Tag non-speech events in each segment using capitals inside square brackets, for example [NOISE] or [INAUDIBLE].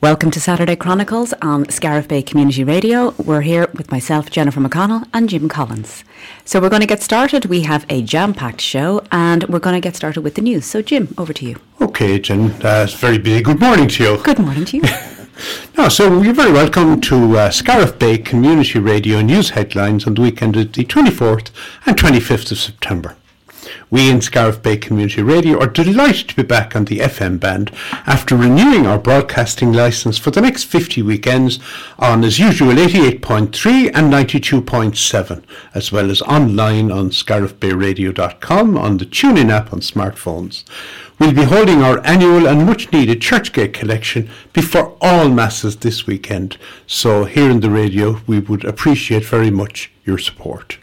Welcome to Saturday Chronicles on Scariff Bay Community Radio. We're here with myself, Jennifer McConnell, and Jim Collins. So we're going to get started. We have a jam-packed show, and we're going to get started with the news. So, Jim, over to you. Okay, Jen, uh, it's very busy. Good morning to you. Good morning to you. [LAUGHS] no, so you're very welcome to uh, Scariff Bay Community Radio News Headlines on the weekend of the 24th and 25th of September. We in Scariff Bay Community Radio are delighted to be back on the FM band after renewing our broadcasting licence for the next 50 weekends on, as usual, 88.3 and 92.7, as well as online on scariffbayradio.com on the TuneIn app on smartphones. We'll be holding our annual and much needed Churchgate collection before all Masses this weekend. So, here in the radio, we would appreciate very much your support.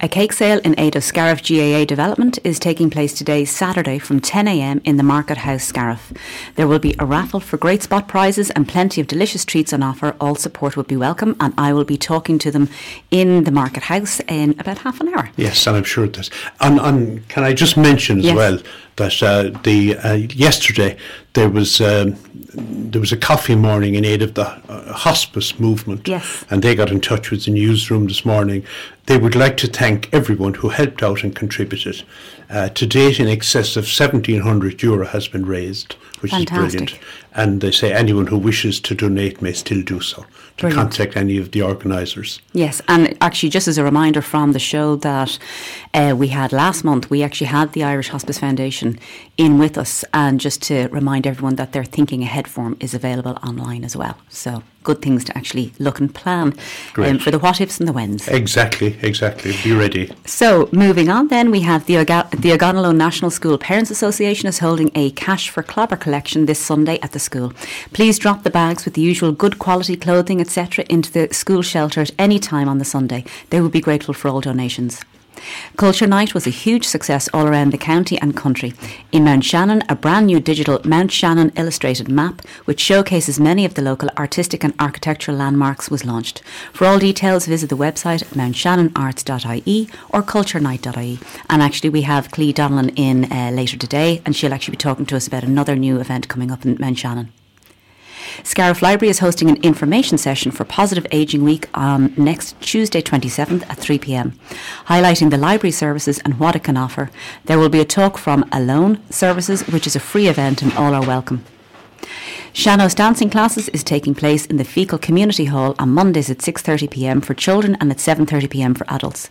A cake sale in aid of Scariff GAA development is taking place today, Saturday, from 10am in the Market House, Scariff. There will be a raffle for great spot prizes and plenty of delicious treats on offer. All support would be welcome, and I will be talking to them in the Market House in about half an hour. Yes, and I'm sure it is. And, and can I just mention as yes. well that uh, the uh, yesterday there was um, there was a coffee morning in aid of the uh, hospice movement. Yes. And they got in touch with the newsroom this morning. They would like to thank everyone who helped out and contributed. Uh, to date, in excess of 1,700 euro has been raised, which Fantastic. is brilliant. And they say anyone who wishes to donate may still do so to Brilliant. contact any of the organisers. Yes, and actually, just as a reminder from the show that uh, we had last month, we actually had the Irish Hospice Foundation in with us, and just to remind everyone that their Thinking Ahead form is available online as well. So good things to actually look and plan um, for the what ifs and the whens. Exactly, exactly. Be ready. So, moving on then, we have the, the Ogonnelloe National School Parents Association is holding a cash for clobber collection this Sunday at the school. Please drop the bags with the usual good quality clothing, etc., into the school shelter at any time on the Sunday. They will be grateful for all donations. Culture Night was a huge success all around the county and country. In Mount Shannon, a brand new digital Mount Shannon illustrated map, which showcases many of the local artistic and architectural landmarks, was launched. For all details, visit the website mountshannonarts.ie or culturenight.ie. And actually, we have Clee Donnellan in uh, later today, and she'll actually be talking to us about another new event coming up in Mount Shannon. Scariff Library is hosting an information session for Positive Ageing Week on next Tuesday 27th at 3pm, highlighting the library services and what it can offer. There will be a talk from Alone Services, which is a free event and all are welcome. Sean-nós dancing classes is taking place in the Feakle Community Hall on Mondays at 6.30pm for children and at 7.30pm for adults.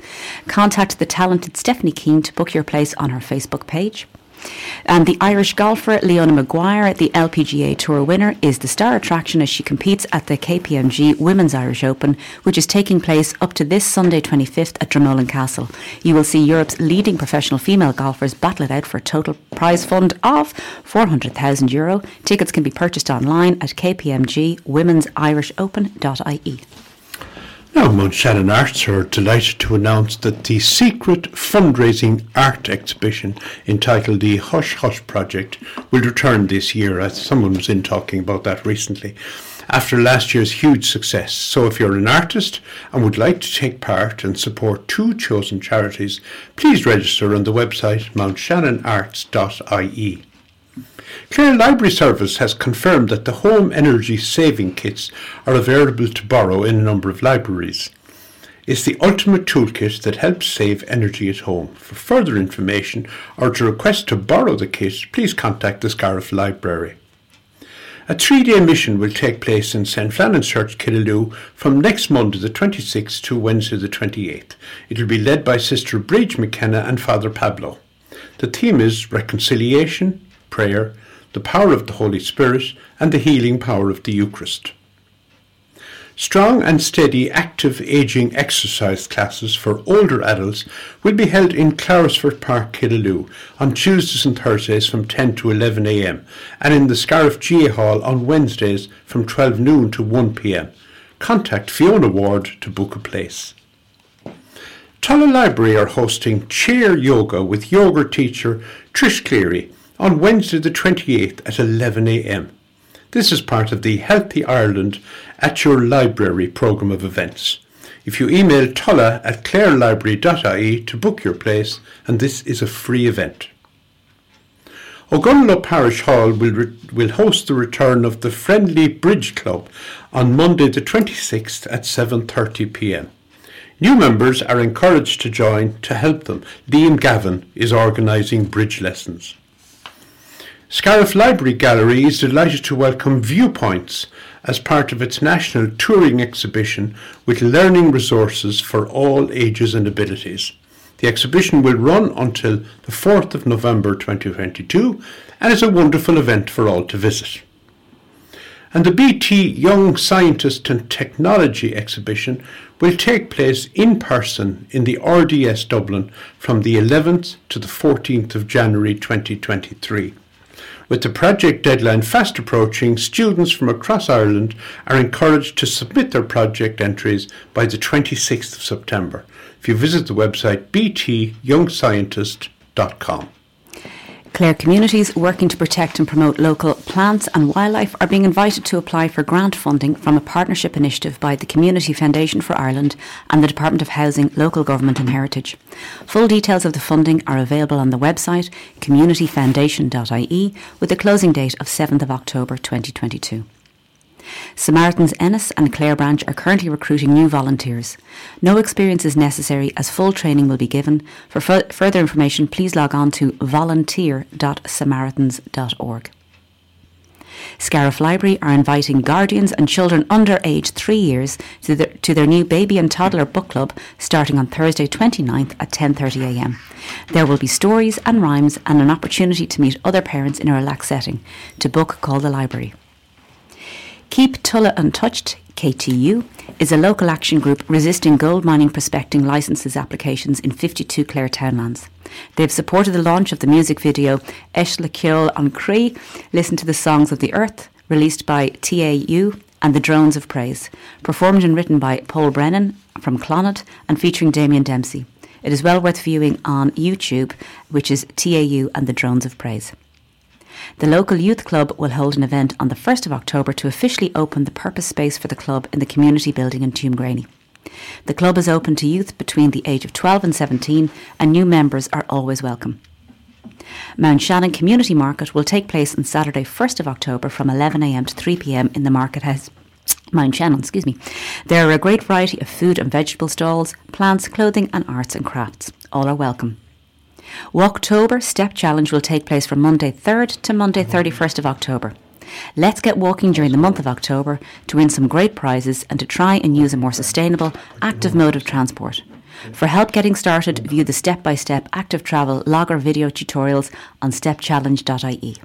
Contact the talented Stephanie Keane to book your place on her Facebook page. And the Irish golfer Leona Maguire, the LPGA Tour winner, is the star attraction as she competes at the KPMG Women's Irish Open, which is taking place up to this Sunday 25th at Dromoland Castle. You will see Europe's leading professional female golfers battle it out for a total prize fund of 400,000 euro. Tickets can be purchased online at kpmgwomen'sIrishOpen.ie. Now, Mount Shannon Arts are delighted to announce that the secret fundraising art exhibition entitled the Hush Hush Project will return this year, as someone was in talking about that recently, after last year's huge success. So, if you're an artist and would like to take part and support two chosen charities, please register on the website mountshannonarts.ie. Clare Library Service has confirmed that the home energy saving kits are available to borrow in a number of libraries. It's the ultimate toolkit that helps save energy at home. For further information or to request to borrow the kit, please contact the Scariff Library. A three day mission will take place in St. Flannan's Church, Killaloe from next Monday the 26th to Wednesday the 28th. It will be led by Sister Briege McKenna and Father Pablo. The theme is reconciliation, prayer, the power of the Holy Spirit, and the healing power of the Eucharist. Strong and steady active aging exercise classes for older adults will be held in Clarisford Park, Killaloe on Tuesdays and Thursdays from 10 to 11 am and in the Scariff GAA Hall on Wednesdays from 12 noon to 1 pm. Contact Fiona Ward to book a place. Tulla Library are hosting chair yoga with yoga teacher Trish Cleary on Wednesday the 28th at 11am. This is part of the Healthy Ireland at Your Library programme of events. If you email tulla at clarelibrary.ie to book your place, and this is a free event. Ogonnelloe Parish Hall will, re- will host the return of the Friendly Bridge Club on Monday the 26th at 7.30pm. New members are encouraged to join to help them. Liam Gavin is organising bridge lessons. Scariff Library Gallery is delighted to welcome Viewpoints as part of its national touring exhibition with learning resources for all ages and abilities. The exhibition will run until the 4th of November 2022 and is a wonderful event for all to visit. And the BT Young Scientist and Technology exhibition will take place in person in the RDS Dublin from the 11th to the 14th of January 2023. With the project deadline fast approaching, students from across Ireland are encouraged to submit their project entries by the 26th of September. If you visit the website btyoungscientist.com. Clare communities working to protect and promote local plants and wildlife are being invited to apply for grant funding from a partnership initiative by the Community Foundation for Ireland and the Department of Housing, Local Government and Heritage. Full details of the funding are available on the website communityfoundation.ie with the closing date of 7th of October 2022. Samaritans Ennis and Clare Branch are currently recruiting new volunteers. No experience is necessary as full training will be given. For f- further information, please log on to volunteer.samaritans.org. Scariff Library are inviting guardians and children under age three years to, the, to their new baby and toddler book club starting on Thursday 29th at 10.30am. There will be stories and rhymes and an opportunity to meet other parents in a relaxed setting. To book, call the library. Keep Tulla Untouched, KTU, is a local action group resisting gold mining prospecting licenses applications in 52 Clare townlands. They've supported the launch of the music video Eshla Kiol on Cree, Listen to the Songs of the Earth, released by TAU and the Drones of Praise, performed and written by Paul Brennan from Clonard and featuring Damien Dempsey. It is well worth viewing on YouTube, which is TAU and the Drones of Praise. The local youth club will hold an event on the 1st of October to officially open the purpose space for the club in the community building in Tuamgraney. The club is open to youth between the age of 12 and 17 and new members are always welcome. Mount Shannon Community Market will take place on Saturday 1st of October from 11am to 3pm in the Market House. [TSK] Mount Shannon, excuse me. There are a great variety of food and vegetable stalls, plants, clothing and arts and crafts. All are welcome. Walktober Step Challenge will take place from Monday 3rd to Monday 31st of October. Let's get walking during the month of October to win some great prizes and to try and use a more sustainable, active mode of transport. For help getting started, view the step by step active travel logger video tutorials on stepchallenge.ie.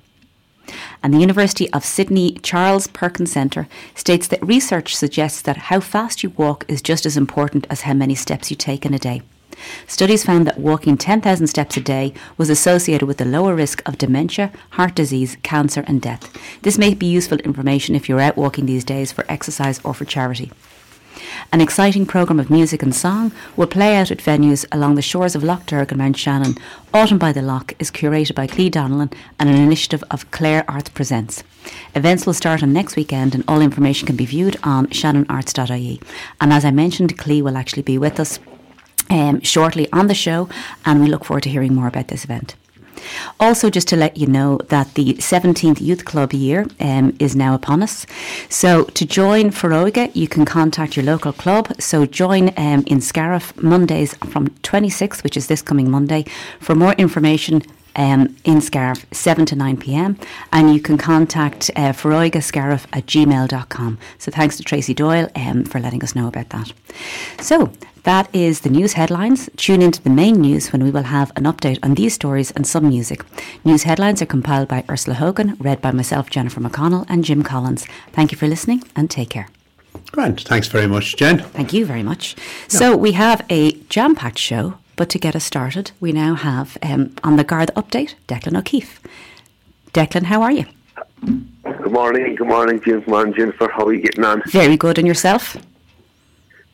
And the University of Sydney Charles Perkins Centre states that research suggests that how fast you walk is just as important as how many steps you take in a day. Studies found that walking 10,000 steps a day was associated with a lower risk of dementia, heart disease, cancer, and death. This may be useful information if you're out walking these days for exercise or for charity. An exciting programme of music and song will play out at venues along the shores of Lough Derg and Mount Shannon. Autumn by the Lough is curated by Clee Donnellan and an initiative of Clare Arts Presents. Events will start on next weekend and all information can be viewed on shannonarts.ie. And as I mentioned, Clee will actually be with us um, shortly on the show, and we look forward to hearing more about this event. Also, just to let you know that the 17th Youth Club year um, is now upon us. So, to join Foróige, you can contact your local club. So, join um, in Scariff Mondays from 26th, which is this coming Monday. For more information, um, in Scariff, 7 to 9 pm. And you can contact uh, Scariff at gmail.com. So thanks to Tracy Doyle um, for letting us know about that. So that is the news headlines. Tune into the main news when we will have an update on these stories and some music. News headlines are compiled by Ursula Hogan, read by myself, Jennifer McConnell, and Jim Collins. Thank you for listening and take care. Grant, thanks very much, Jen. Thank you very much. No. So we have a jam packed show but to get us started, we now have um, on the Garda update, Declan O'Keefe. Declan, how are you? Good morning, good morning, Jim. Good morning, Jennifer. How are you getting on? Very good, and yourself?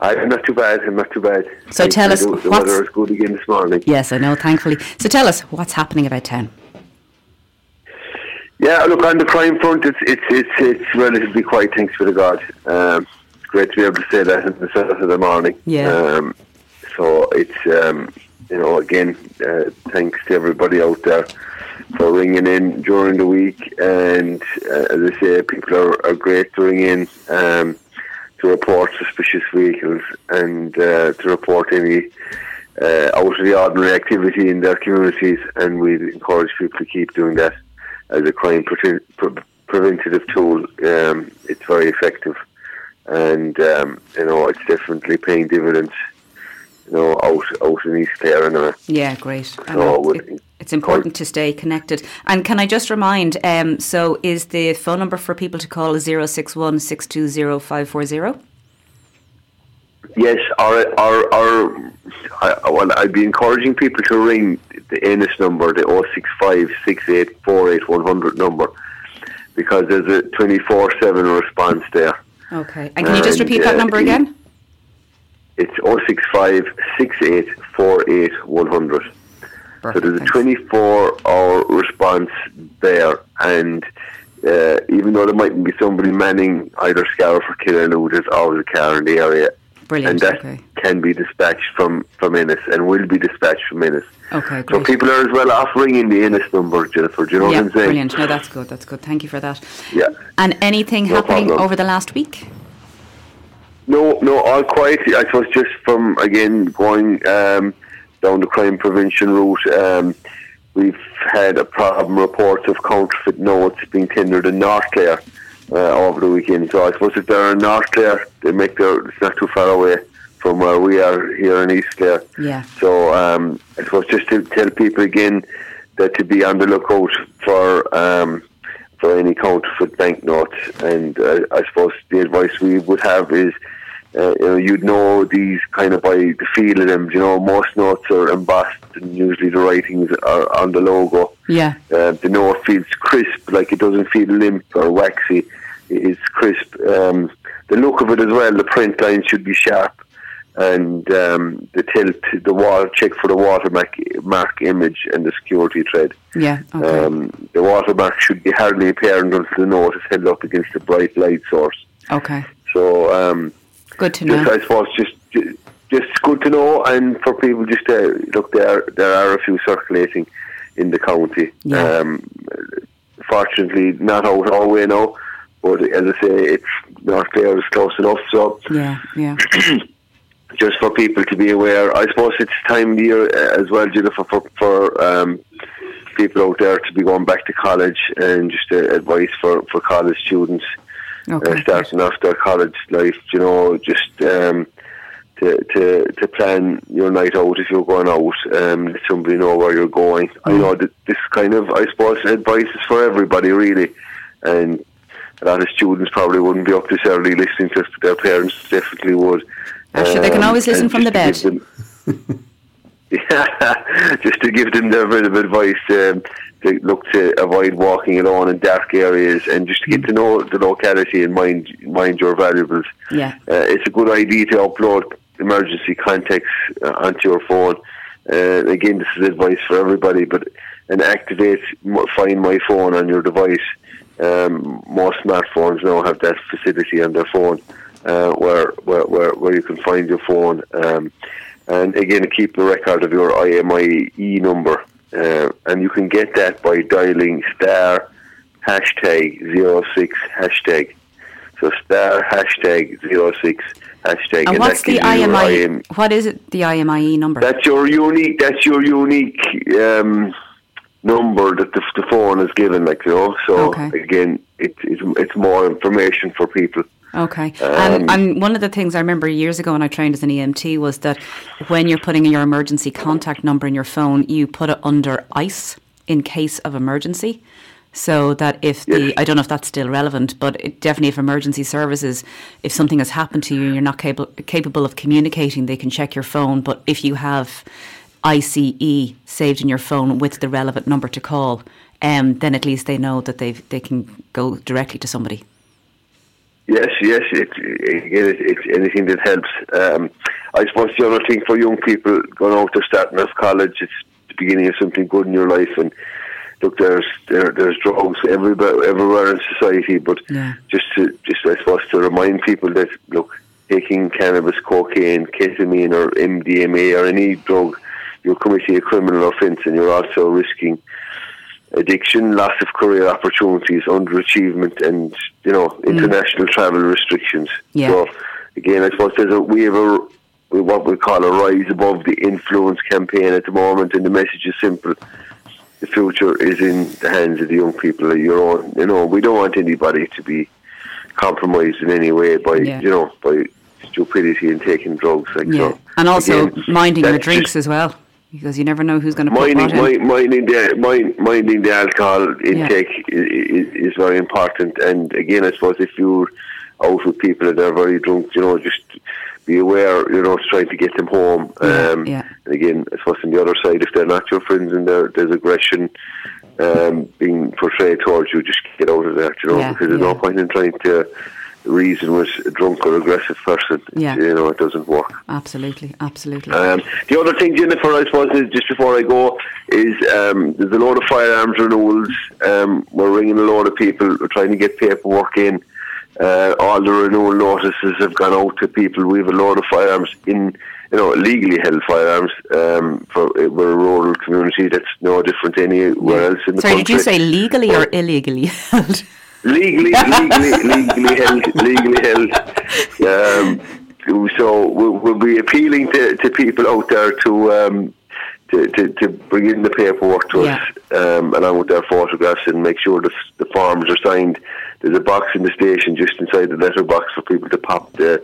I'm not too bad. I'm not too bad. So Thanks tell us, the, the weather is good again this morning. Yes, I know. Thankfully. So tell us what's happening about town. Yeah, look on the crime front, it's it's it's it's relatively quiet. Thanks for the God. Um, it's great to be able to say that in the start of the morning. Yeah. Um, so it's um, you know again uh, thanks to everybody out there for ringing in during the week. And uh, as I say, people are, are great to ring in um, to report suspicious vehicles and uh, to report any uh, out of the ordinary activity in their communities. And we encourage people to keep doing that as a crime pre- pre- preventative tool. Um, it's very effective, and um, you know it's definitely paying dividends. You know, out out in East Clare anyway. Yeah, great. So it, it, it's important to stay connected. And can I just remind? Um, so, is the phone number for people to call zero six one six two zero five four zero? Yes, or, or, or I, well, I'd be encouraging people to ring the Ennis number, the 065 6848 number, because there's a 24 7 response there. Okay. And can you just repeat that uh, number again? It's 065 6848 100. So there's a 24 hour response there, and uh, even though there mightn't be somebody manning either Scariff or Killaloe, there's always a car in the area. Brilliant. And that okay. can be dispatched from, from Ennis and will be dispatched from Ennis. Okay, great. So people are as well off ringing the Ennis number, Jennifer. Do you know yeah, what I'm saying? brilliant. No, that's good. That's good. Thank you for that. Yeah. And anything No happening problem. over the last week? No, no, all quiet. I suppose just from again going um, down the crime prevention route. Um, we've had a problem report of counterfeit notes being tendered in North Clare uh, over the weekend. So I suppose if they're in North Clare, they make their it's not too far away from where we are here in East Clare. Yeah. So um, I suppose just to tell people again that to be on the lookout for um, for any counterfeit banknotes. And uh, I suppose the advice we would have is, uh, you know, you'd know these kind of by the feel of them. You know, most notes are embossed, and usually the writings are on the logo. Yeah. Uh, the note feels crisp, like it doesn't feel limp or waxy. It's crisp. Um, the look of it as well, the print line should be sharp. And um, the tilt, the wall, check for the watermark mark image and the security thread. Yeah. Okay. Um, the watermark should be hardly apparent until the note is held up against a bright light source. okay. So, um, Good to just know. I suppose just just good to know, and for people just to look there. There are a few circulating in the county. Yeah. Um, fortunately, not out all the way now, but as I say, it's North Clare is close enough. So Yeah. Yeah. [CLEARS THROAT] just for people to be aware. I suppose it's time of year uh, as well, Jennifer, for, for um, people out there to be going back to college and just uh, advice for, for college students Okay. uh, starting off their college life. You know, just um, to, to to plan your night out if you're going out. Um, let somebody know where you're going. I know that this kind of, I suppose, advice is for everybody really, and a lot of students probably wouldn't be up this early listening to their parents definitely would. Actually, they can Um, always listen from the bed. them- [LAUGHS] yeah, [LAUGHS] just to give them their bit of advice um, to look to avoid walking alone in dark areas and just to get to know the locality and mind mind your valuables. Yeah. Uh, it's a good idea to upload emergency contacts uh, onto your phone. Uh, again, this is advice for everybody, but and activate Find My Phone on your device. Um, most smartphones now have that facility on their phone uh, where, where, where where you can find your phone. Um, and again, keep a record of your IMEI number, uh, and you can get that by dialing star hashtag zero six hashtag. So star hashtag zero six hashtag. And what's the gives you your IMI? IM What is it? The IMEI number? that's your unique. That's your unique um, number that the, the phone is given. Like you know. So Okay. again, it, it's it's more information for people. Okay. and, Um, and one of the things I remember years ago when I trained as an EMT was that when you're putting in your emergency contact number in your phone, you put it under ICE in case of emergency. So that if the, Yes. I don't know if that's still relevant, but it, definitely if emergency services, if something has happened to you and you're not capable, capable of communicating, they can check your phone. But if you have ICE saved in your phone with the relevant number to call, um, then at least they know that they they can go directly to somebody. Yes, yes. It, again, it, it's anything that helps. Um, I suppose the other thing for young people going out to starting off college, it's the beginning of something good in your life. And look, there's there, there's drugs everywhere, everywhere in society. But Yeah. just to just I suppose to remind people that look, taking cannabis, cocaine, ketamine, or MDMA or any drug, you're committing a criminal offence, and you're also risking addiction, loss of career opportunities, underachievement, and you know mm. international travel restrictions. Yeah. So again, I suppose there's a, we have a what we call a rise above the influence campaign at the moment, and the message is simple: the future is in the hands of the young people. Your own, you know, we don't want anybody to be compromised in any way by Yeah. you know by stupidity and taking drugs. Like Yeah. so. And also Again, minding your that's drinks just- as well, because you never know who's going to put minding, mind, minding the mind, minding the alcohol intake is, is very important. And again, I suppose if you're out with people and they're very drunk, you know, just be aware, you know, trying to get them home. Yeah, um, yeah. And again, I suppose on the other side, if they're not your friends and there's aggression um, being portrayed towards you, just get out of there, you know, Yeah, because there's yeah. no point in trying to reason with a drunk or aggressive person. Yeah. You know, it doesn't work. Absolutely, absolutely. Um, the other thing, Jennifer, I suppose, is just before I go, is um, there's a load of firearms renewals. Um, we're ringing a lot of people. We're trying to get paperwork in. Uh, all the renewal notices have gone out to people. We have a lot of firearms in, you know, legally held firearms. Um, for we're a rural community that's no different anywhere else in the Sorry, country. did you say legally or illegally [LAUGHS] held? Legally, legally, [LAUGHS] legally held, legally held. Um, so we'll, we'll be appealing to, to people out there to, um, to, to to bring in the paperwork to us, um, along with their photographs, and make sure the, the forms are signed. There's a box in the station just inside the letterbox for people to pop the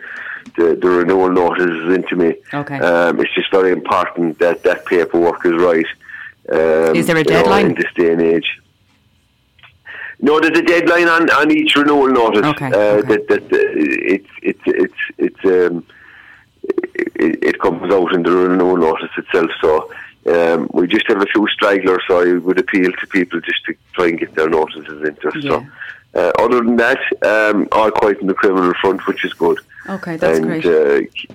the, the renewal notices into me. Okay. Um, it's just very important that that paperwork is right. Um, Is there a you know, deadline? in this day and age? No, there's a deadline on, on each renewal notice. Okay, Uh, okay. That, that uh, it's it's it's it's um, it, it comes out in the renewal notice itself. So um, we just have a few stragglers. So I would appeal to people just to try and get their notices into us. So. Uh, other than that, um, all quite in the criminal front, which is good. Okay, that's and, great. Uh,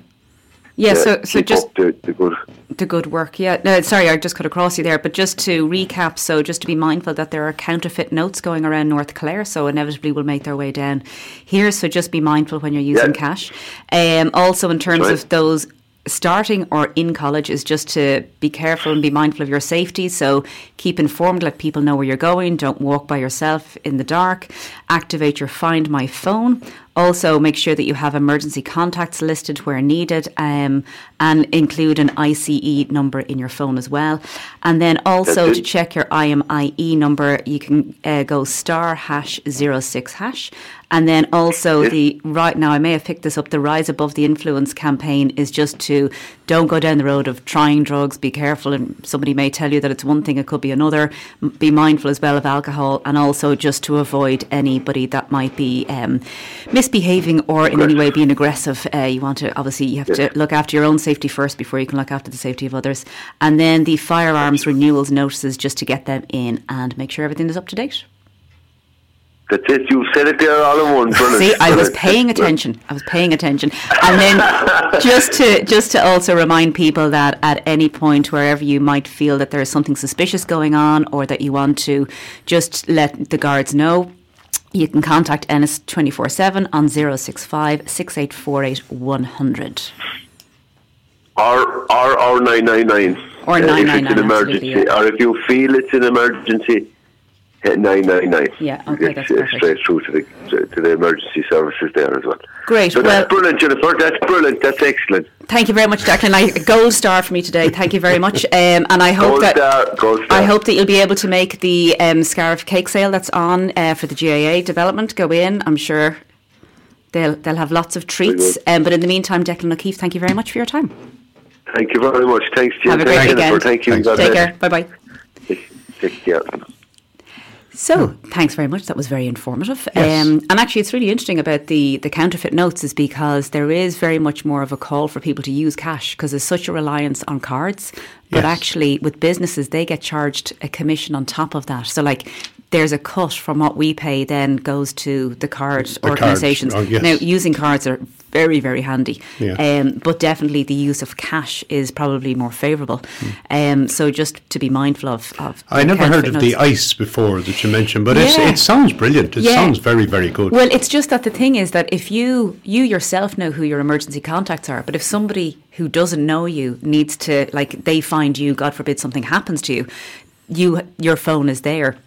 yeah, so so just the, the good. the good work. Yeah, no, sorry, I just cut across you there. But just to recap, so just to be mindful that there are counterfeit notes going around North Clare, so inevitably will make their way down here. So just be mindful when you're using Yeah. cash. Um, also, in terms right. of those starting or in college is just to be careful and be mindful of your safety. So keep informed, let people know where you're going. Don't walk by yourself in the dark. Activate your Find My phone. Also, make sure that you have emergency contacts listed where needed um, and include an ICE number in your phone as well. And then also to check your IMEI number, you can uh, go star hash 06 hash. And then also Yeah. the right now, I may have picked this up. The Rise Above the Influence campaign is just to don't go down the road of trying drugs. Be careful, and somebody may tell you that it's one thing, it could be another. Be mindful as well of alcohol, and also just to avoid anybody that might be um, misbehaving or in any way being aggressive. Uh, you want to obviously you have Yes. to look after your own safety first before you can look after the safety of others. And then the firearms renewals notices just to get them in and make sure everything is up to date. That's it. You said it there all in one. Brilliant. See, I was paying [LAUGHS] attention. I was paying attention. And then just to just to also remind people that at any point wherever you might feel that there is something suspicious going on or that you want to just let the guards know, you can contact Ennis 24/7 on 065 6848 100. or or or nine nine nine. Or if it's an emergency, absolutely, or if you feel it's an emergency, hit nine nine nine. Yeah, okay, that's perfect. straight through to the to, the emergency services there as well. Great, So well- that's brilliant, Jennifer. That's brilliant. That's excellent. Thank you very much, Declan. I, a gold star for me today. Thank you very much. Um, and I hope Gold that star, gold star. I hope that you'll be able to make the um, Scariff cake sale that's on uh, for the GAA development go in. I'm sure they'll they'll have lots of treats. Um, but in the meantime, Declan O'Keefe, thank you very much for your time. Thank you very much. Thanks, Jim. Have a great Thanks, weekend. Jennifer. Thank you. Thanks. Take care. Bye bye. Take care. So, thanks very much. That was very informative. Yes. Um, and actually, it's really interesting about the, the counterfeit notes is because there is very much more of a call for people to use cash because there's such a reliance on cards. But Yes. actually, with businesses, they get charged a commission on top of that. So, like, there's a cut from what we pay, then goes to the card cards. organisations. Oh, yes. Now, using cards are very, very handy. Yeah. Um, but definitely the use of cash is probably more favourable. Um, so, just to be mindful of. of. I never heard of the ice before that you mentioned, but it's, Yeah. it sounds brilliant. It Yeah. sounds very, very good. Well, it's just that the thing is that if you you yourself know who your emergency contacts are, but if somebody who doesn't know you needs to like they find you, God forbid something happens to you, you your phone is there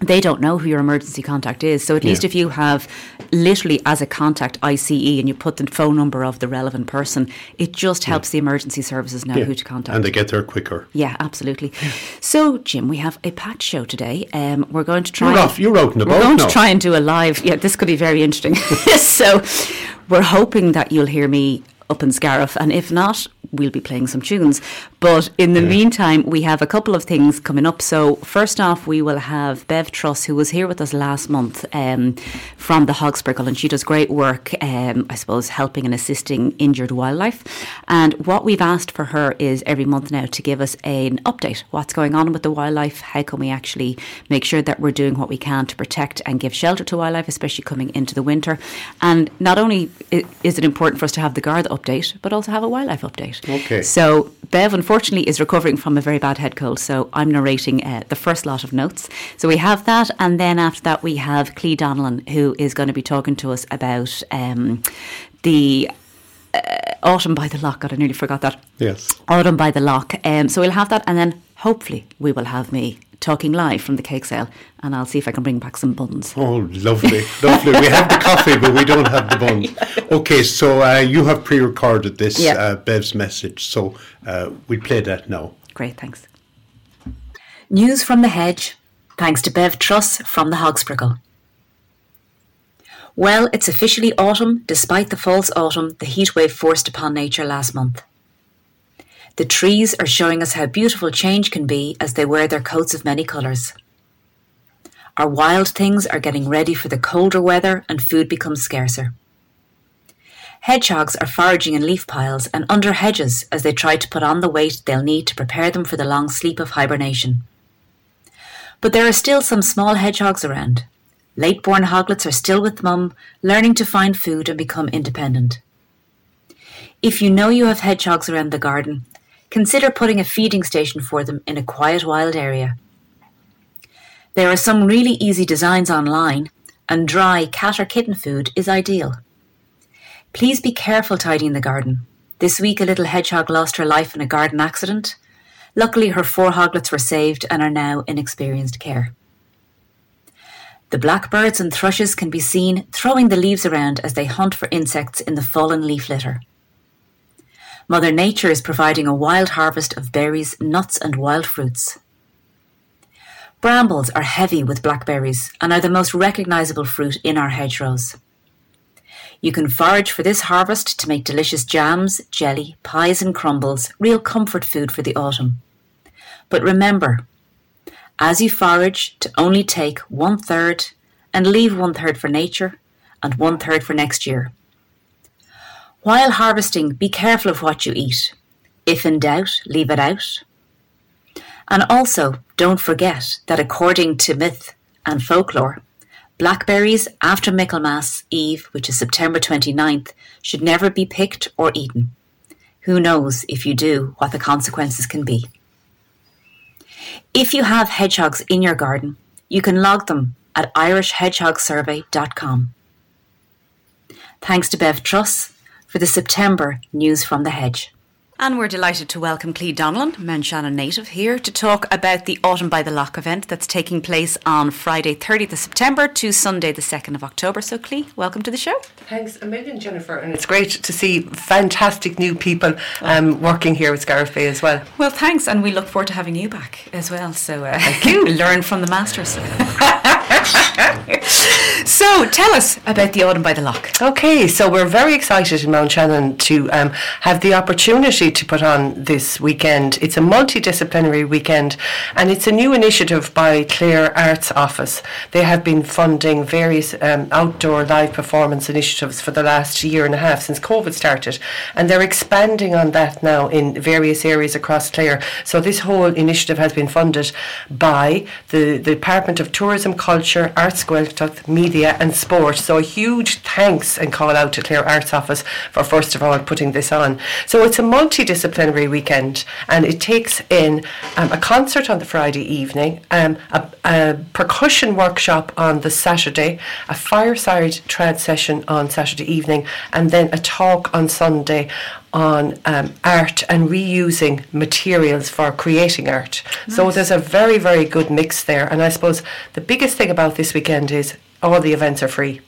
they don't know who your emergency contact is. So at least if you have literally as a contact ICE and you put the phone number of the relevant person, it just helps the emergency services know Yeah. who to contact. And they get there quicker. yeah, absolutely. So, Jim, we have a packed show today. Um, we're going to try. You're off- you're out and We're going to try and do a live. Yeah, this could be very interesting. [LAUGHS] so, we're hoping that you'll hear me up in Scariff, and if not, we'll be playing some tunes. But in the meantime, we have a couple of things coming up. So, first off, we will have Bev Truss, who was here with us last month um, from the Hogsprickle, and she does great work, um, I suppose, helping and assisting injured wildlife. And what we've asked for her is every month now to give us an update what's going on with the wildlife, how can we actually make sure that we're doing what we can to protect and give shelter to wildlife, especially coming into the winter. And not only is it important for us to have the Garda update, but also have a wildlife update. Okay. So Bev, unfortunately, is recovering from a very bad head cold. So I'm narrating uh, the first lot of notes. So we have that, and then after that we have Clee Donnellan, who is going to be talking to us about um, the uh, autumn by the Lough. God, I nearly forgot that. Yes. Autumn by the Lough. Um, so we'll have that, and then hopefully we will have me talking live from the cake sale, and I'll see if I can bring back some buns. Oh, lovely, lovely. We have the [LAUGHS] coffee, but we don't have the buns. [LAUGHS] Okay, so uh, you have pre-recorded this Yeah. uh, Bev's message, so uh, we play that now. Great, thanks. News from the hedge, thanks to Bev Truss from the Hogsprickle. Well, it's officially autumn, despite the false autumn the heatwave forced upon nature last month. The trees are showing us how beautiful change can be as they wear their coats of many colours. Our wild things are getting ready for the colder weather and food becomes scarcer. Hedgehogs are foraging in leaf piles and under hedges as they try to put on the weight they'll need to prepare them for the long sleep of hibernation. But there are still some small hedgehogs around. Late born hoglets are still with mum, learning to find food and become independent. If you know you have hedgehogs around the garden, consider putting a feeding station for them in a quiet wild area. There are some really easy designs online, and dry cat or kitten food is ideal. Please be careful tidying the garden. This week, a little hedgehog lost her life in a garden accident. Luckily, her four hoglets were saved and are now in experienced care. The blackbirds and thrushes can be seen throwing the leaves around as they hunt for insects in the fallen leaf litter. Mother Nature is providing a wild harvest of berries, nuts, and wild fruits. Brambles are heavy with blackberries and are the most recognisable fruit in our hedgerows. You can forage for this harvest to make delicious jams, jelly, pies, and crumbles, real comfort food for the autumn. But remember, as you forage, to only take one third and leave one third for nature and one third for next year. While harvesting, be careful of what you eat. If in doubt, leave it out. And also, don't forget that according to myth and folklore, blackberries after Michaelmas Eve, which is September 29th, should never be picked or eaten. Who knows, if you do, what the consequences can be. If you have hedgehogs in your garden, you can log them at irishhedgehogsurvey.com. Thanks to Bev Truss for the September News from the Hedge. And we're delighted to welcome Clee Donnellan, Mount Shannon native, here to talk about the Autumn by the Lough event that's taking place on Friday, 30th of September to Sunday, the 2nd of October. So, Clee, welcome to the show. Thanks a million, Jennifer, and it's great to see fantastic new people um, working here with Scariff Bay as well. Well, thanks, and we look forward to having you back as well. So, uh, thank you. [LAUGHS] learn from the masters. [LAUGHS] so, tell us about the Autumn by the Lough. Okay, so we're very excited in Mount Shannon to um, have the opportunity to put on this weekend. It's a multidisciplinary weekend and it's a new initiative by Clare Arts Office. They have been funding various um, outdoor live performance initiatives for the last year and a half since COVID started and they're expanding on that now in various areas across Clare. So this whole initiative has been funded by the, the Department of Tourism, Culture, Arts, Gaeltacht, Media and sport. So a huge thanks and call out to Clare Arts Office for first of all putting this on. So it's a multidisciplinary weekend and it takes in um, a concert on the Friday evening, um, a, a percussion workshop on the Saturday, a fireside trad session on Saturday evening, and then a talk on Sunday on um, art and reusing materials for creating art. Nice. So there's a very, very good mix there. And I suppose the biggest thing about this weekend is all the events are free.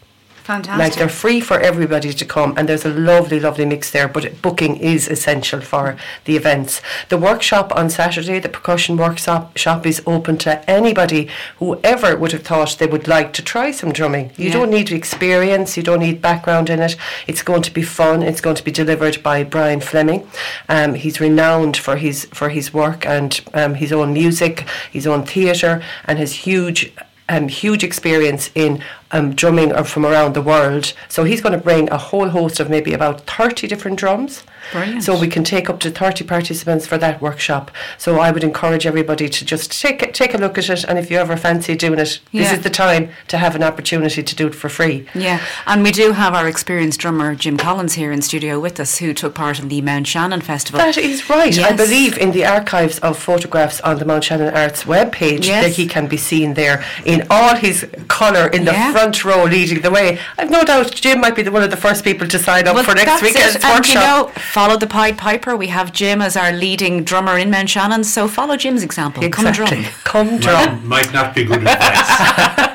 Fantastic. Like they're free for everybody to come, and there's a lovely, lovely mix there. But booking is essential for the events. The workshop on Saturday, the percussion workshop shop is open to anybody whoever would have thought they would like to try some drumming. You yeah. don't need experience, you don't need background in it. It's going to be fun. It's going to be delivered by Brian Fleming. Um, he's renowned for his for his work and um, his own music, his own theatre, and his huge um, huge experience in um, drumming from around the world. So he's going to bring a whole host of maybe about 30 different drums. Brilliant. So we can take up to 30 participants for that workshop. So I would encourage everybody to just take take a look at it and if you ever fancy doing it, yeah. this is the time to have an opportunity to do it for free. Yeah, and we do have our experienced drummer Jim Collins here in studio with us who took part in the Mount Shannon Festival. That is right. Yes. I believe in the archives of photographs on the Mount Shannon Arts webpage yes. that he can be seen there in all his colour in the yeah. front row leading the way. I've no doubt Jim might be the, one of the first people to sign up well, for next weekend's it. workshop. And you know, follow the Pied Piper. We have Jim as our leading drummer in Mount Shannon, so follow Jim's example. Exactly. Come drum. Come drum. Might, might not be good advice. [LAUGHS]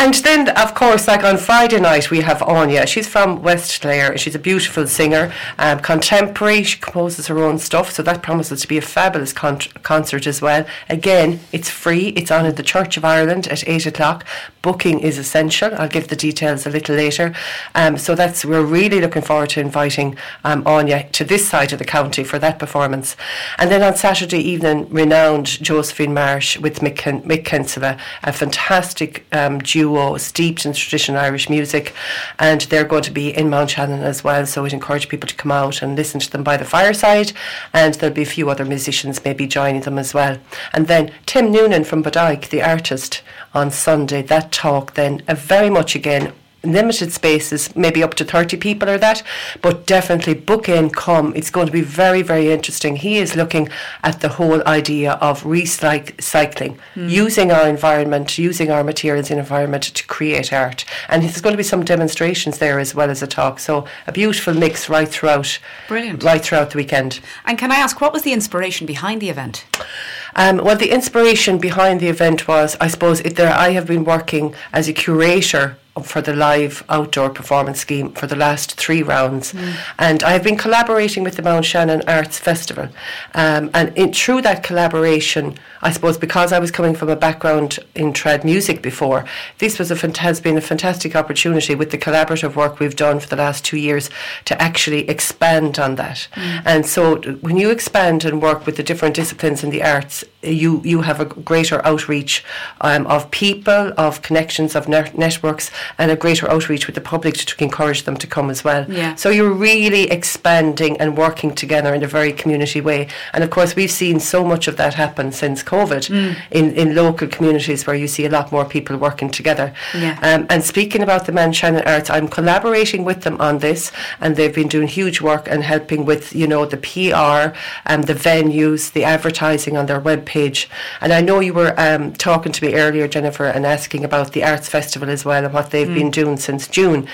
And then, of course, like on Friday night, we have Anya. She's from West Clare. She's a beautiful singer, um, contemporary. She composes her own stuff, so that promises to be a fabulous con- concert as well. Again, it's free. It's on at the Church of Ireland at eight o'clock. Booking is essential. I'll give the details a little later. Um, so that's we're really looking forward to inviting um, Anya to this side of the county for that performance. And then on Saturday evening, renowned Josephine Marsh with Mick, Ken- Mick Kinsella, a fantastic um, duo duo steeped in traditional Irish music, and they're going to be in Mount Shannon as well. So we'd encourage people to come out and listen to them by the fireside, and there'll be a few other musicians maybe joining them as well. And then Tim Noonan from Bodyke, the artist, on Sunday. That talk then uh, very much again limited spaces, maybe up to 30 people or that, but definitely book in, come. It's going to be very, very interesting. He is looking at the whole idea of recycling, mm. using our environment, using our materials in environment to create art. And there's going to be some demonstrations there as well as a talk. So a beautiful mix right throughout. Brilliant. Right throughout the weekend. And can I ask, what was the inspiration behind the event? Um, well, the inspiration behind the event was, I suppose, it, there, I have been working as a curator for the live outdoor performance scheme for the last three rounds. Mm. And I've been collaborating with the Mount Shannon Arts Festival. Um, and in, through that collaboration, I suppose because I was coming from a background in trad music before, this was a has been a fantastic opportunity with the collaborative work we've done for the last two years to actually expand on that. Mm. And so when you expand and work with the different disciplines in the arts, you you have a greater outreach um, of people, of connections, of networks, and a greater outreach with the public to, to encourage them to come as well. Yeah. So you're really expanding and working together in a very community way. And of course, we've seen so much of that happen since COVID mm. in, in local communities where you see a lot more people working together. Yeah. Um, and speaking about the Mount Shannon Arts, I'm collaborating with them on this, and they've been doing huge work and helping with you know the PR and the venues, the advertising on their web page. And I know you were um, talking to me earlier, Jennifer, and asking about the arts festival as well and what they've mm. been doing since June.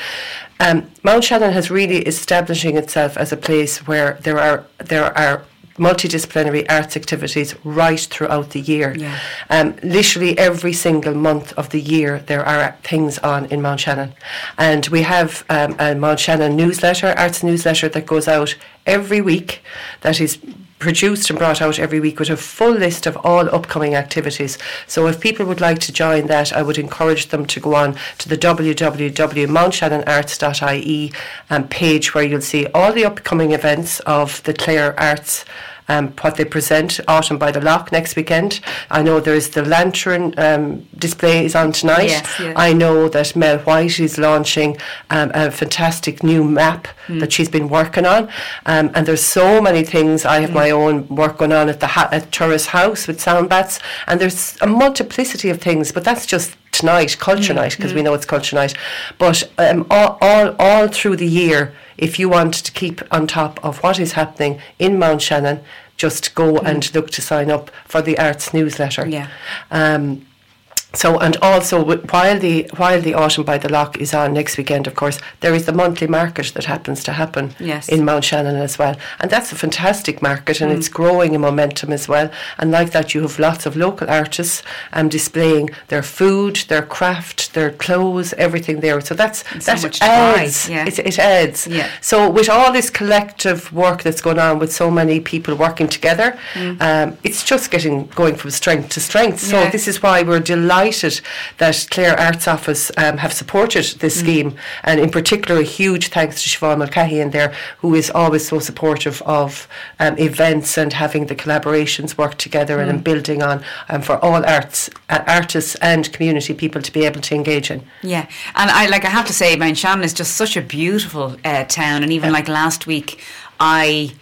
Um, Mount Shannon has really establishing itself as a place where there are there are multidisciplinary arts activities right throughout the year. Yeah. Um, literally every single month of the year, there are things on in Mount Shannon. And we have um, a Mount Shannon newsletter, arts newsletter, that goes out every week that is produced and brought out every week with a full list of all upcoming activities. So if people would like to join that, I would encourage them to go on to the www.mountshannonarts.ie um, page where you'll see all the upcoming events of the Clare Arts um, what they present Autumn by the Lough next weekend. I know there's the lantern um, display is on tonight. Yes, yes. I know that Mel White is launching um, a fantastic new map mm. that she's been working on, um, and there's so many things. I have mm. my own work going on at the ha- at Turris House with sound bats, and there's a multiplicity of things. But that's just tonight, culture night, because we know it's culture night. But um, all, all, all through the year, if you want to keep on top of what is happening in Mount Shannon, just go and look to sign up for the arts newsletter. Yeah. Um, so and also while the while the autumn by the Lough is on next weekend, of course, there is the monthly market that happens to happen Yes. in Mount Shannon as well, and that's a fantastic market, and it's growing in momentum as well. And like that, you have lots of local artists um, displaying their food, their craft, their clothes, everything there. So that's so that much adds. yeah. It, it adds. Yeah. So with all this collective work that's going on with so many people working together, um, it's just getting going from strength to strength. So Yeah. this is why we're delighted that Clare Arts Office um, have supported this scheme, and in particular, a huge thanks to Siobhan Mulcahy in there, who is always so supportive of um, events and having the collaborations work together and, building on um, for all arts, uh, artists and community people to be able to engage in. Yeah, and I like I have to say, Mount Shannon is just such a beautiful uh, town, and even like last week, I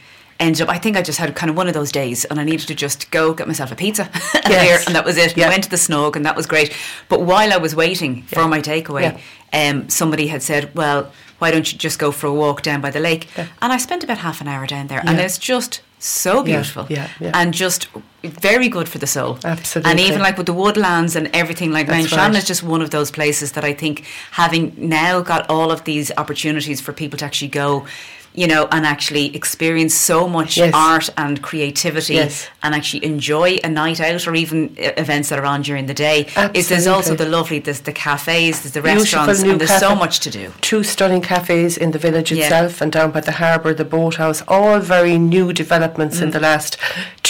ended up. I think I just had kind of one of those days, and I needed to just go get myself a pizza, [LAUGHS] and, Yes. there, and that was it. Yeah. Went to the Snog and that was great. But while I was waiting for my takeaway, um, somebody had said, "Well, why don't you just go for a walk down by the lake?" Yeah. And I spent about half an hour down there, and it's just so beautiful, yeah, yeah. and just very good for the soul. Absolutely. And even like with the woodlands and everything, like Mount Shannon right. is just one of those places that I think having now got all of these opportunities for people to actually go, you know, and actually experience so much Yes. art and creativity Yes. and actually enjoy a night out or even events that are on during the day. Is there's also the lovely, there's the cafes, there's the restaurants, and there's so much to do. Two stunning cafes in the village Yeah. itself and down by the harbour, the boathouse, all very new developments Mm. in the last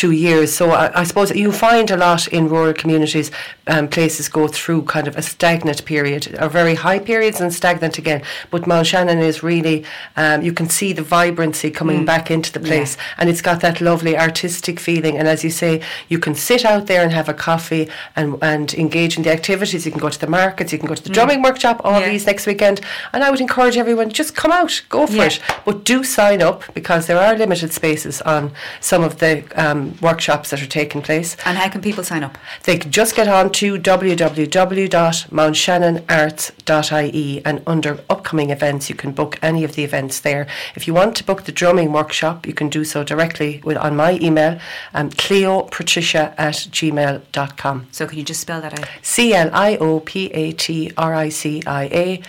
two years. So I, I suppose you find a lot in rural communities, um, places go through kind of a stagnant period, or very high periods and stagnant again. But Mount Shannon is really, um, you can see the vibrancy coming Mm. back into the place and it's got that lovely artistic feeling. And as you say, you can sit out there and have a coffee and, and engage in the activities. You can go to the markets, you can go to the drumming workshop, all Mm. Yeah. these next weekend. And I would encourage everyone just come out, go for Yeah. it. But do sign up because there are limited spaces on some of the um, workshops that are taking place. And how can people sign up? They can just get on to www.mountshannonarts.ie and under upcoming events you can book any of the events there. If you want to book the drumming workshop, you can do so directly with, on my email, um, cliopatricia at gmail.com. So can you just spell that out? C L I O P A T R I C I A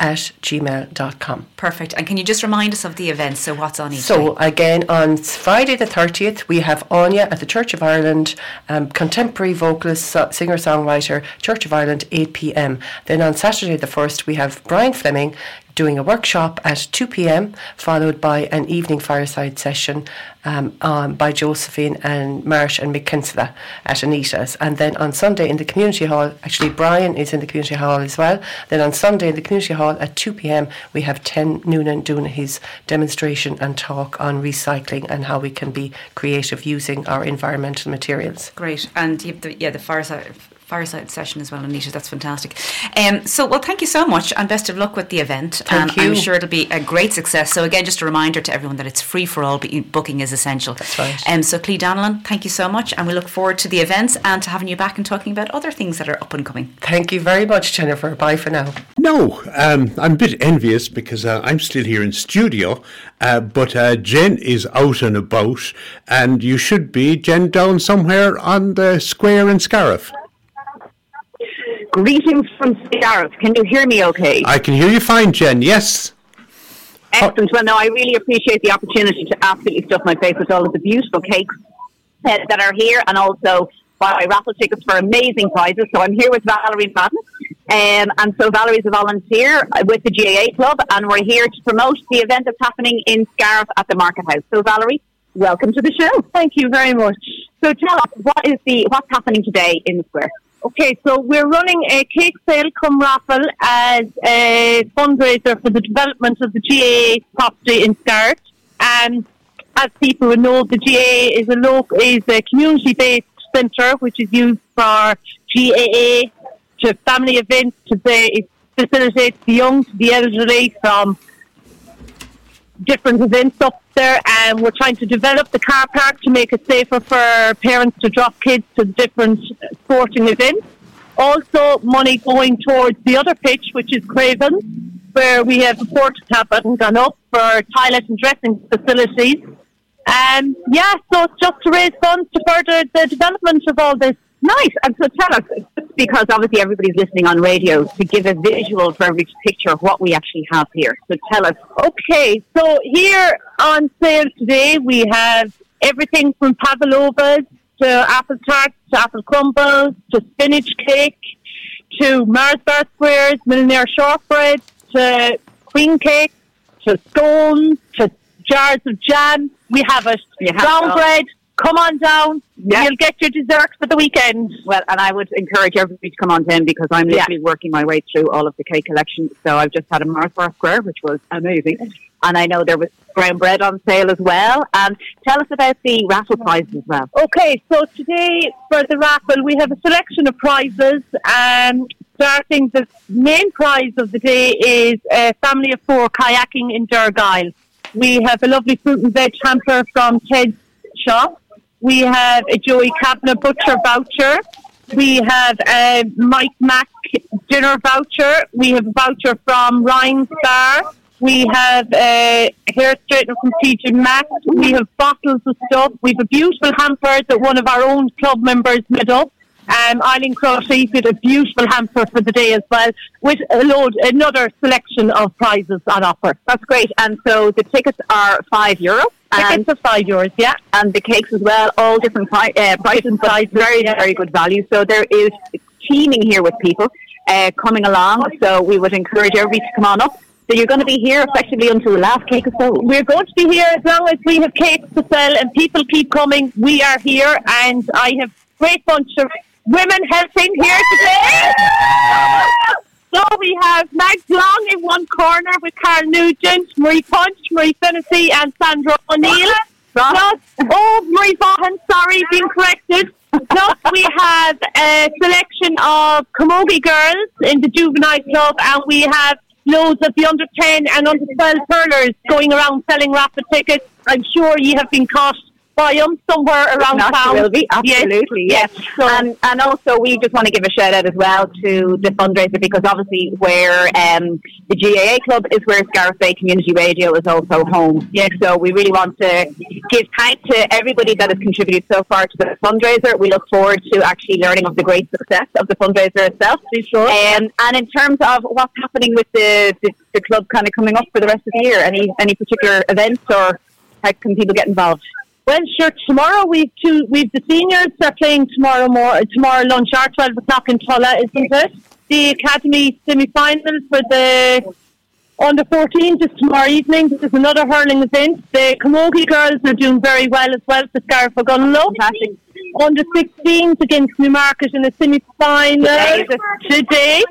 at gmail.com. Perfect. And can you just remind us of the events? So what's on each So day? again, on Friday the 30th, we have Anya at the Church of Ireland, um, contemporary vocalist, so- singer-songwriter, Church of Ireland, 8 p.m. Then on Saturday the 1st, we have Brian Fleming doing a workshop at 2 p.m., followed by an evening fireside session um, um, by Josephine and Marsh and Mick Kinsella at Anita's. And then on Sunday in the community hall, actually Brian is in the community hall as well. Then on Sunday in the community hall at 2 p.m., we have 10 Noonan doing his demonstration and talk on recycling and how we can be creative using our environmental materials. Great. And the, yeah, the fireside fireside session as well, Anita. That's fantastic. Um, so, well, thank you so much, and best of luck with the event. Thank and I'm sure it'll be a great success. So, again, just a reminder to everyone that it's free for all, but booking is essential. That's right. Um, so, Clee Donnellan, thank you so much, and we look forward to the events and to having you back and talking about other things that are up and coming. Thank you very much, Jennifer. Bye for now. No, um, I'm a bit envious because uh, I'm still here in studio, uh, but uh, Jen is out and about, and you should be, Jen, down somewhere on the square in Scariff. Greetings from Scariff. Can you hear me okay? I can hear you fine, Jen, yes. Excellent. Well, no, I really appreciate the opportunity to absolutely stuff my face with all of the beautiful cakes uh, that are here and also buy raffle tickets for amazing prizes. So I'm here with Valerie Madden. Um, and so Valerie's a volunteer uh, with the GAA Club and we're here to promote the event that's happening in Scariff at the Market House. So Valerie, welcome to the show. Thank you very much. So tell us, what is the what's happening today in the square? Okay, so we're running a cake sale come raffle as a fundraiser for the development of the GAA property in Scariff. And as people would know, the GAA is a local, is a community-based centre which is used for GAA to family events to say it facilitates the young to the elderly from different events up there and we're trying to develop the car park to make it safer for parents to drop kids to different sporting events. Also, money going towards the other pitch, which is Craven, where we have a port tap button gone up for toilet and dressing facilities. Um, yeah, so it's just to raise funds to further the development of all this. Nice. And so tell us, because obviously everybody's listening on radio, to give a visual for every picture of what we actually have here. So tell us. Okay, so here on sale today we have everything from pavlovas to apple tarts to apple crumbles to spinach cake to Mars bar squares, millionaire shortbread to queen cake to scones to jars of jam. We have have brown bread. Come on down. Yeah. You'll get your dessert for the weekend. Well, and I would encourage everybody to come on in because I'm Yeah. literally working my way through all of the cake collection. So I've just had a Mars bar square, which was amazing. And I know there was brown bread on sale as well. And tell us about the raffle prizes as well. Okay, so today for the raffle we have a selection of prizes. Um, starting the main prize of the day is a family of four kayaking in Durgile. We have a lovely fruit and veg hamper from Ted's shop. We have a Joey Cabinet butcher voucher. We have a Mike Mac dinner voucher. We have a voucher from Ryan Star. We have a hair straightener from TJ Maxx. We have bottles of stuff. We have a beautiful hamper that one of our own club members made up. Um, Eileen Crochet did a beautiful hamper for the day as well, with a load, another selection of prizes on offer. That's great. And so the tickets are five euro. And, Tickets are five euros, yeah. and the cakes as well, all different pri- uh, prices, but very, very good value. So there is teeming here with people uh, coming along. So we would encourage everybody to come on up. So you're going to be here effectively until the last cake is sold. We're going to be here as long as we have cakes to sell and people keep coming. We are here and I have great bunch of women helping here today. [LAUGHS] So we have Mags Long in one corner with Carl Nugent, Marie Punch, Marie Fennessy and Sandra O'Neill. Plus, oh, Marie Vaughan, sorry, being corrected. Plus, we have a selection of Camogie girls in the juvenile club, and we have loads of the under 10 and under 12 hurlers going around selling rapid tickets. I'm sure you have been caught them somewhere around Not town. will be absolutely yes. So- and and also we just want to give a shout out as well to the fundraiser because obviously where um, the GAA club is where Scariff Bay Community Radio is also home. Yes, so we really want to give thanks to everybody that has contributed so far to the fundraiser. We look forward to actually learning of the great success of the fundraiser itself. Um, and in terms of what's happening with the, the the club kind of coming up for the rest of the year, any any particular events or how can people get involved? Well, sure. Tomorrow we've two. We've the seniors are playing tomorrow more. Tomorrow lunch hour, twelve o'clock in Tulla, isn't it? The academy semi-final for the under 14 is tomorrow evening. This is another hurling event. The Camogie girls are doing very well as well for Scariff Ogonnelloe. Fantastic. Under 16s against Newmarket in the semi-final Today, today.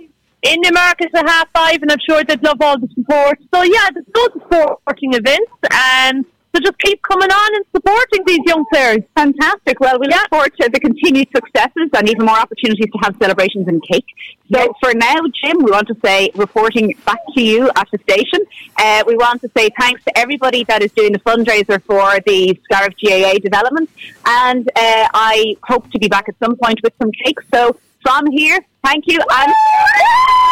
In Newmarket at half five, and I'm sure they'd love all the support. So yeah, there's loads of sporting events, and so just keep coming on and supporting these young players. Fantastic. Well, we look forward to the continued successes and even more opportunities to have celebrations and cake. So for now, Jim, we want to say, reporting back to you at the station, uh, we want to say thanks to everybody that is doing the fundraiser for the Scariff GAA development. And uh, I hope to be back at some point with some cake. So from here, thank you. And.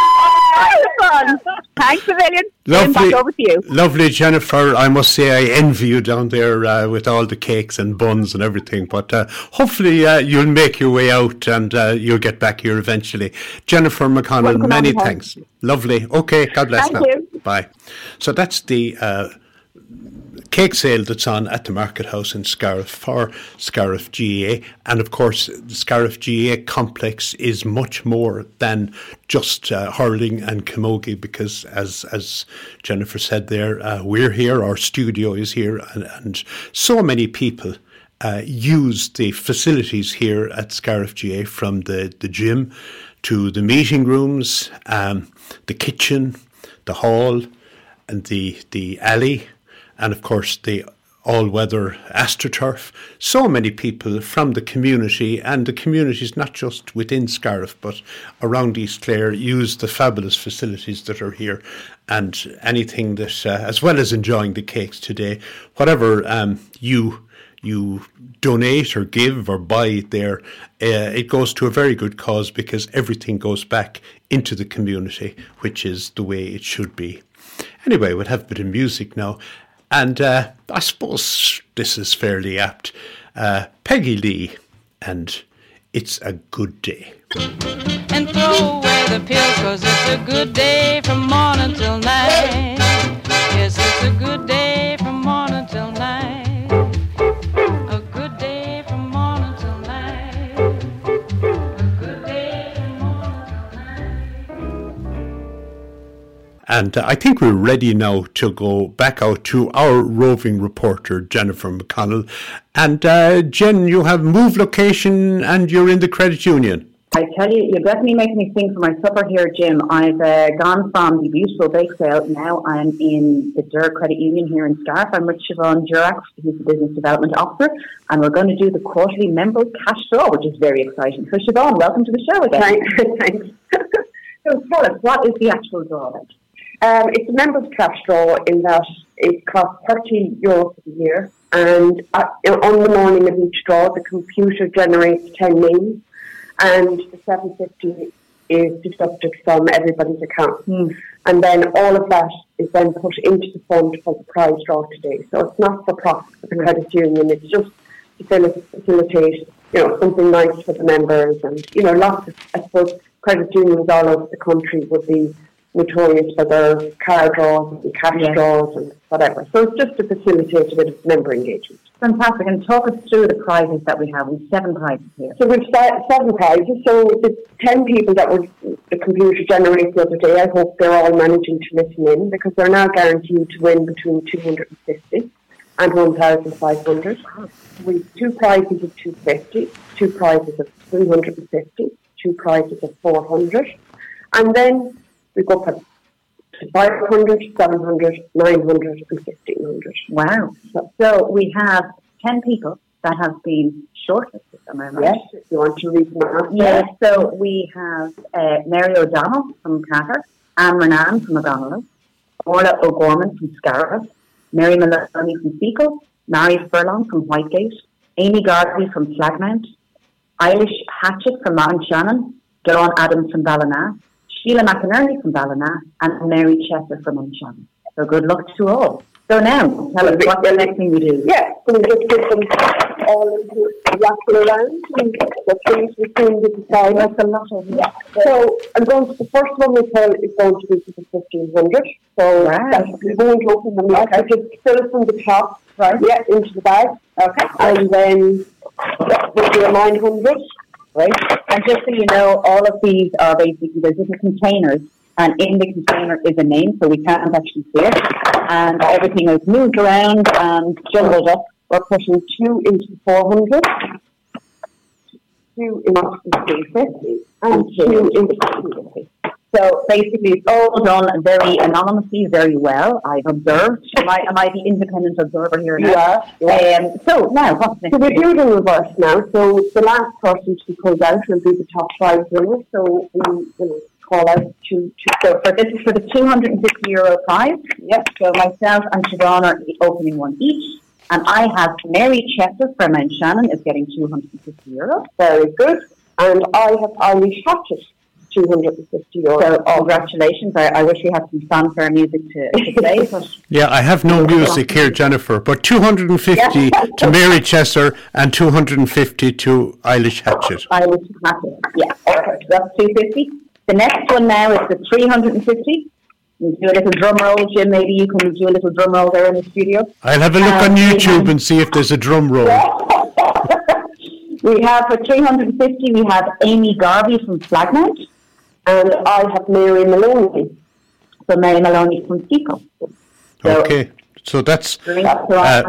Thanks a million. Jim, back over to you. Lovely, Jennifer. I must say, I envy you down there uh, with all the cakes and buns and everything. But uh, hopefully, uh, you'll make your way out and uh, you'll get back here eventually. Jennifer McConnell, Welcome many thanks. Lovely. Okay, God bless Thank now. you. Bye. So that's the. Cake sale that's on at the Market House in Scariff for Scariff GAA. And of course, the Scariff GAA complex is much more than just uh, hurling and camogie because, as, as Jennifer said there, uh, we're here, our studio is here, and, and so many people. Uh, use the facilities here at Scariff GAA from the, the gym to the meeting rooms, um, the kitchen, the hall, and the the alley, and of course the all-weather astroturf. So many people from the community, and the communities not just within Scariff but around East Clare, use the fabulous facilities that are here, and anything that, uh, as well as enjoying the cakes today, whatever um, you you donate or give or buy there, uh, it goes to a very good cause because everything goes back into the community, which is the way it should be. Anyway, we'll have a bit of music now. And uh, I suppose this is fairly apt. Uh, Peggy Lee, and it's a good day. And throw away the pills, cause it's a good day from morning till night. Yes, it's a good day And uh, I think we're ready now to go back out to our roving reporter, Jennifer McConnell. And uh, Jen, you have moved location and you're in the credit union. I tell you, you're definitely making me sing for my supper here, Jim. I've uh, gone from the beautiful bake sale. Now I'm in the Derg Credit Union here in Scariff. I'm with Siobhan Durack, who's the Business Development Officer, and we're going to do the quarterly members cash draw, which is very exciting. So, Siobhan, welcome to the show again. Thanks. [LAUGHS] Thanks. So, tell us, what is the actual draw then? Um, it's a members cash draw in that it costs 30 euros a year, and uh, on the morning of each draw, the computer generates 10 names, and the 750 is deducted from everybody's account. And then all of that is then put into the fund for the prize draw today. So it's not for profit for the credit union, it's just to facilitate, you know, something nice for the members and, you know, lots of, I suppose, credit unions all over the country would be notorious for their car draws and cash Yes. draws and whatever. So it's just to facilitate a bit of member engagement. Fantastic. And talk us through the prizes that we have. We've seven prizes here. So we've se- seven prizes. So the ten people that were the computer generated the other day, I hope they're all managing to listen in because they're now guaranteed to win between 250 and 1,500. We've two prizes of 250, two prizes of 350, two prizes of 400. And then we go for 500, 700, 900 and 1,500. Wow. So, so we have 10 people that have been shortlisted, am I right? Yes, if you want to read them out. Yes, so we have uh, Mary O'Donnell from Carter, Anne Renan from O'Donnell, Orla O'Gorman from Scariff, Mary Maloney from Feakle, Mary Furlong from Whitegate, Amy Garvey from Flagmount, Eilish Hatchett from Mount Shannon, Dawn Adams from Ballina, Sheila McInerney from Ballina, and Mary Chester from Mount Shannon. So good luck to all. So now, tell us what's the next thing we do? Yeah, so we just get them all into raffle around and the things we soon to decide. That's a lot of yeah. So I'm going to the first one we tell is going to be the fifteen hundred. So Wow. that's we won't open them yet. We just fill it from the top, right? Yeah, into the bag. Okay. And then yeah, we'll do a nine hundred. Right? And just so you know, all of these are basically there's different containers, and in the container is a name, so we can't actually see it, and everything is moved around and jumbled up. We're putting two into four hundred. Two into three fifty and two into two fifty. So basically, it's all done very anonymously, very well. I've observed. Am I, am I the independent observer here You now? are. Um, so now, what's next? So we do it in reverse now. So the last person to be pulled out will be the top five winners. So we will call out to, to So for this is for the 250 euro prize. Yep. So myself and Siobhan are the opening one each. And I have Mary Chester from Mount Shannon is getting 250 euro. very good. And I have Eilish Hatchett, 250 euros. So congratulations. I, I wish we had some fanfare music to, to [LAUGHS] play. But Yeah, I have no music here, Jennifer, but 250 [LAUGHS] to Mary Chester and 250 to Eilish Hatchett. Eilish Hatchett. Yeah. Okay. So that's 250. The next one now is the 350. You do a little drum roll, Jim. Maybe you can do a little drum roll there in the studio. I'll have a look on Um, YouTube and see if there's a drum roll. [LAUGHS] We have for 350, we have Amy Garvey from Flagmount. And I have Mary Maloney. So Mary Maloney from Seco. So, Okay, so that's Uh,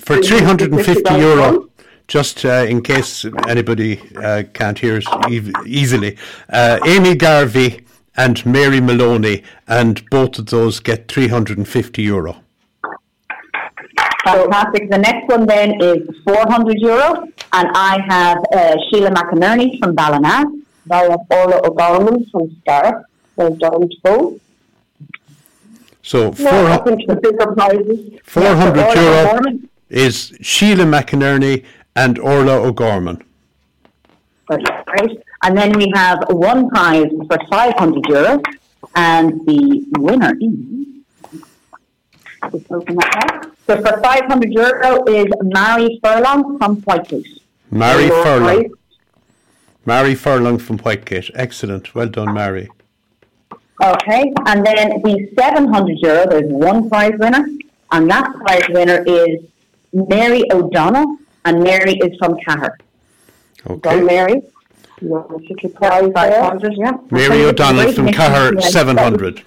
for 350 euro. Just uh, in case anybody uh, can't hear us ev- easily, uh, Amy Garvey and Mary Maloney, and both of those get 350 euro. Fantastic. The next one then is 400 euro. And I have uh, Sheila McInerney from Ballina. I have Orla O'Gorman from Star. Well done to both. So Now four, up into the bigger prizes. 400 Orla euro O'Gorman. is Sheila McInerney and Orla O'Gorman. Right. And then we have one prize for 500 euros, and the winner is. Just open that up. So for 500 euro is Mary Furlong from Whitegate. Mary Right. Furlong. Mary Furlong from Whitegate. Excellent. Well done, Mary. Okay, and then the 700 euro, there's one prize winner, and that prize winner is Mary O'Donnell, and Mary is from Cahir. Okay. Mary. You want to prize there? yeah. Mary O'Donnell from Cahir, 700.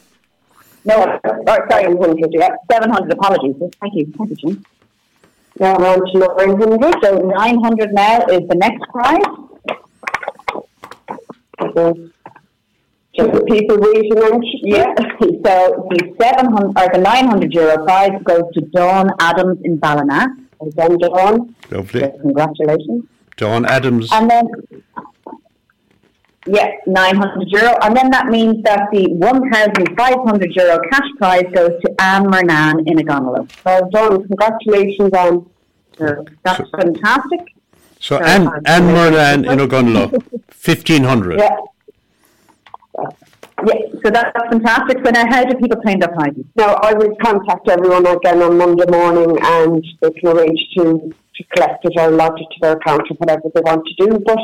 No, uh, oh, sorry, 100, yeah. 700, apologies. Thank you, thank you, Jim. Now around to 900. So 900 now is the next prize. Okay. Just the people waiting on. Yeah. [LAUGHS] So the 700, or the 900 euro prize goes to Dawn Adams in Ballina. Then Dawn. Lovely. So congratulations. Dawn Adams. And then, yeah, 900 euro. And then that means that the 1,500 euro cash prize goes to Anne Mernan in Ogonnelloe. Well done. Congratulations on. So that's fantastic. So Sorry, Anne, I'm Anne sorry. Moran in Ogonnelloe, 1500. Yeah. Yeah, so that's fantastic. So now how do people claim their prizes? Now, I will contact everyone again on Monday morning and they can arrange to, to collect it or lodge it to their account or whatever they want to do. But,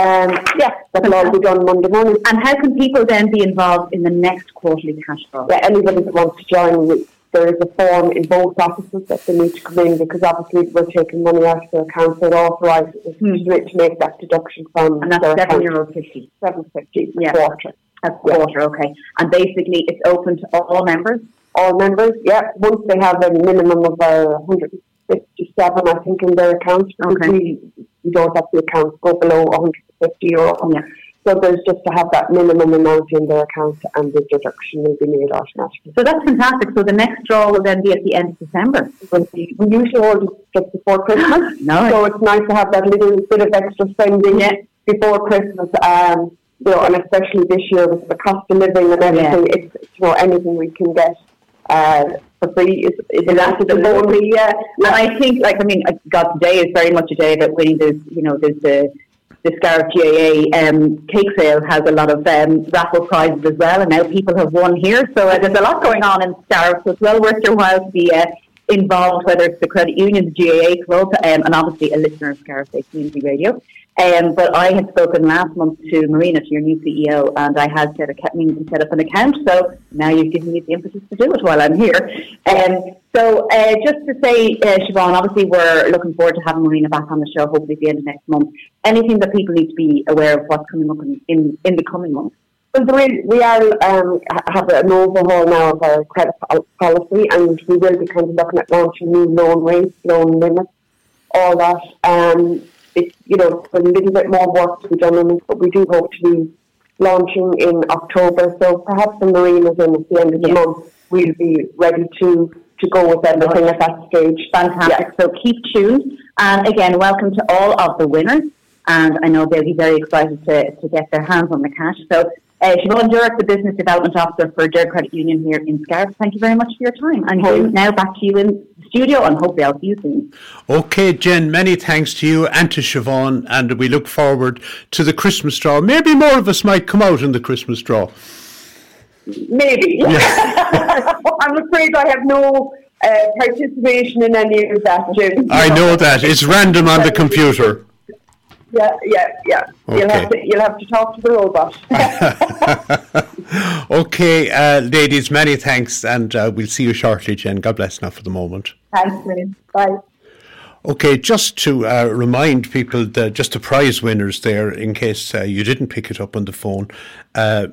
um, yeah, that'll all be done Monday morning. And how can people then be involved in the next quarterly cash draw? Yeah, anybody that wants to join, we- there is a form in both offices that they need to come in because obviously we're taking money out of their account that authorises us to make- to make that deduction from And that's their seven euro fifty. Seven fifty Yeah. quarter. That's quarter, okay. And basically, it's open to all members. All members, yeah, once they have a minimum of uh, 157, I think, in their account, Okay. we, we don't have the accounts go below 150 euro. Yeah. So there's just to have that minimum amount in their account and the deduction will be made automatically. So that's fantastic. So the next draw will then be at the end of December. We usually hold it just before Christmas, [LAUGHS] No. so it's nice to have that little bit of extra spending Yeah. before Christmas. Um, you know, and especially this year with the cost of living and everything, it's, it's, you know, anything we can get uh, for free is, is an asset of Absolutely, yeah. And I think, like, I mean, uh, God, today is very much a day about winning. There's, you know, there's the the Scariff GAA um, cake sale has a lot of um, raffle prizes as well, and now people have won here. So uh, there's a lot going on in Scariff, so it's well worth your while to be uh, involved, whether it's the credit union, the GAA club, um, and obviously a listener of Scariff Bay Community Radio. Um, but I had spoken last month to Marina, to your new CEO, and I had said I kept meaning to set up an account. So now you've given me the impetus to do it while I'm here. Um, so uh, just to say, uh, Siobhan, obviously we're looking forward to having Marina back on the show, hopefully at the end of next month. Anything that people need to be aware of what's coming up in, in, in the coming months? Is, we are um, have an overhaul now of our credit policy, and we will be kind of looking at launching new loan rates, loan limits, all that. Um, it's you know a little bit more work to be done on it, but we do hope to be launching in October. So perhaps the marine is in at the end of the Yeah. month. We'll be ready to to go with everything at that stage. Fantastic. So keep tuned. And again, welcome to all of the winners. And I know they'll be very excited to, to get their hands on the cash. So, uh, Siobhan Durack, the Business Development Officer for Derg Credit Union here in Scariff, thank you very much for your time. And now back to you in the studio, and hopefully I'll see you soon. Okay, Jen, many thanks to you and to Siobhan, and we look forward to the Christmas draw. Maybe more of us might come out in the Christmas draw. Maybe. [LAUGHS] I'm afraid I have no uh, participation in any of that, Jim. I know that. It's random on the computer. Yeah, yeah, yeah. You'll, have to, you'll have to talk to the robot. [LAUGHS] Okay, uh, ladies, many thanks, and uh, we'll see you shortly, Jen. God bless now for the moment. Thanks, Lynn. Bye. Okay, just to uh, remind people, that just the prize winners there, in case uh, you didn't pick it up on the phone, uh,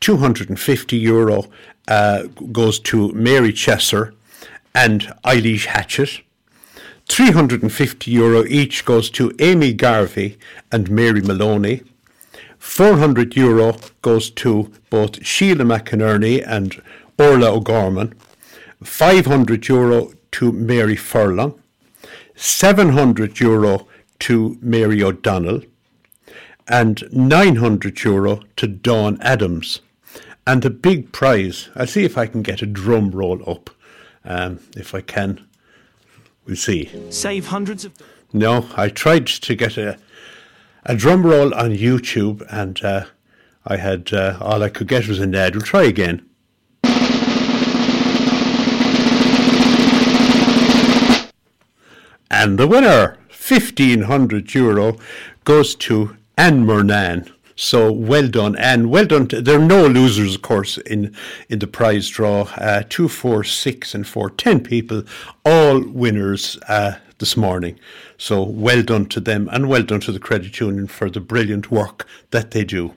250 euro uh, goes to Mary Chesser and Eilish Hatchett. 350 euro each goes to Amy Garvey and Mary Maloney. 400 euro goes to both Sheila McInerney and Orla O'Gorman. 500 euro to Mary Furlong. 700 euro to Mary O'Donnell. And 900 euro to Dawn Adams. And the big prize, I'll see if I can get a drum roll up, um, if I can. We'll see. Save hundreds of. No, I tried to get a a drum roll on YouTube, and uh, I had uh, all I could get was an ad. We'll try again. And the winner, fifteen hundred euro, goes to Anne Murnan. So well done, and well done. To, there are no losers, of course, in in the prize draw. Uh, two, four, six, and four, ten people, all winners uh, this morning. So well done to them, and well done to the credit union for the brilliant work that they do.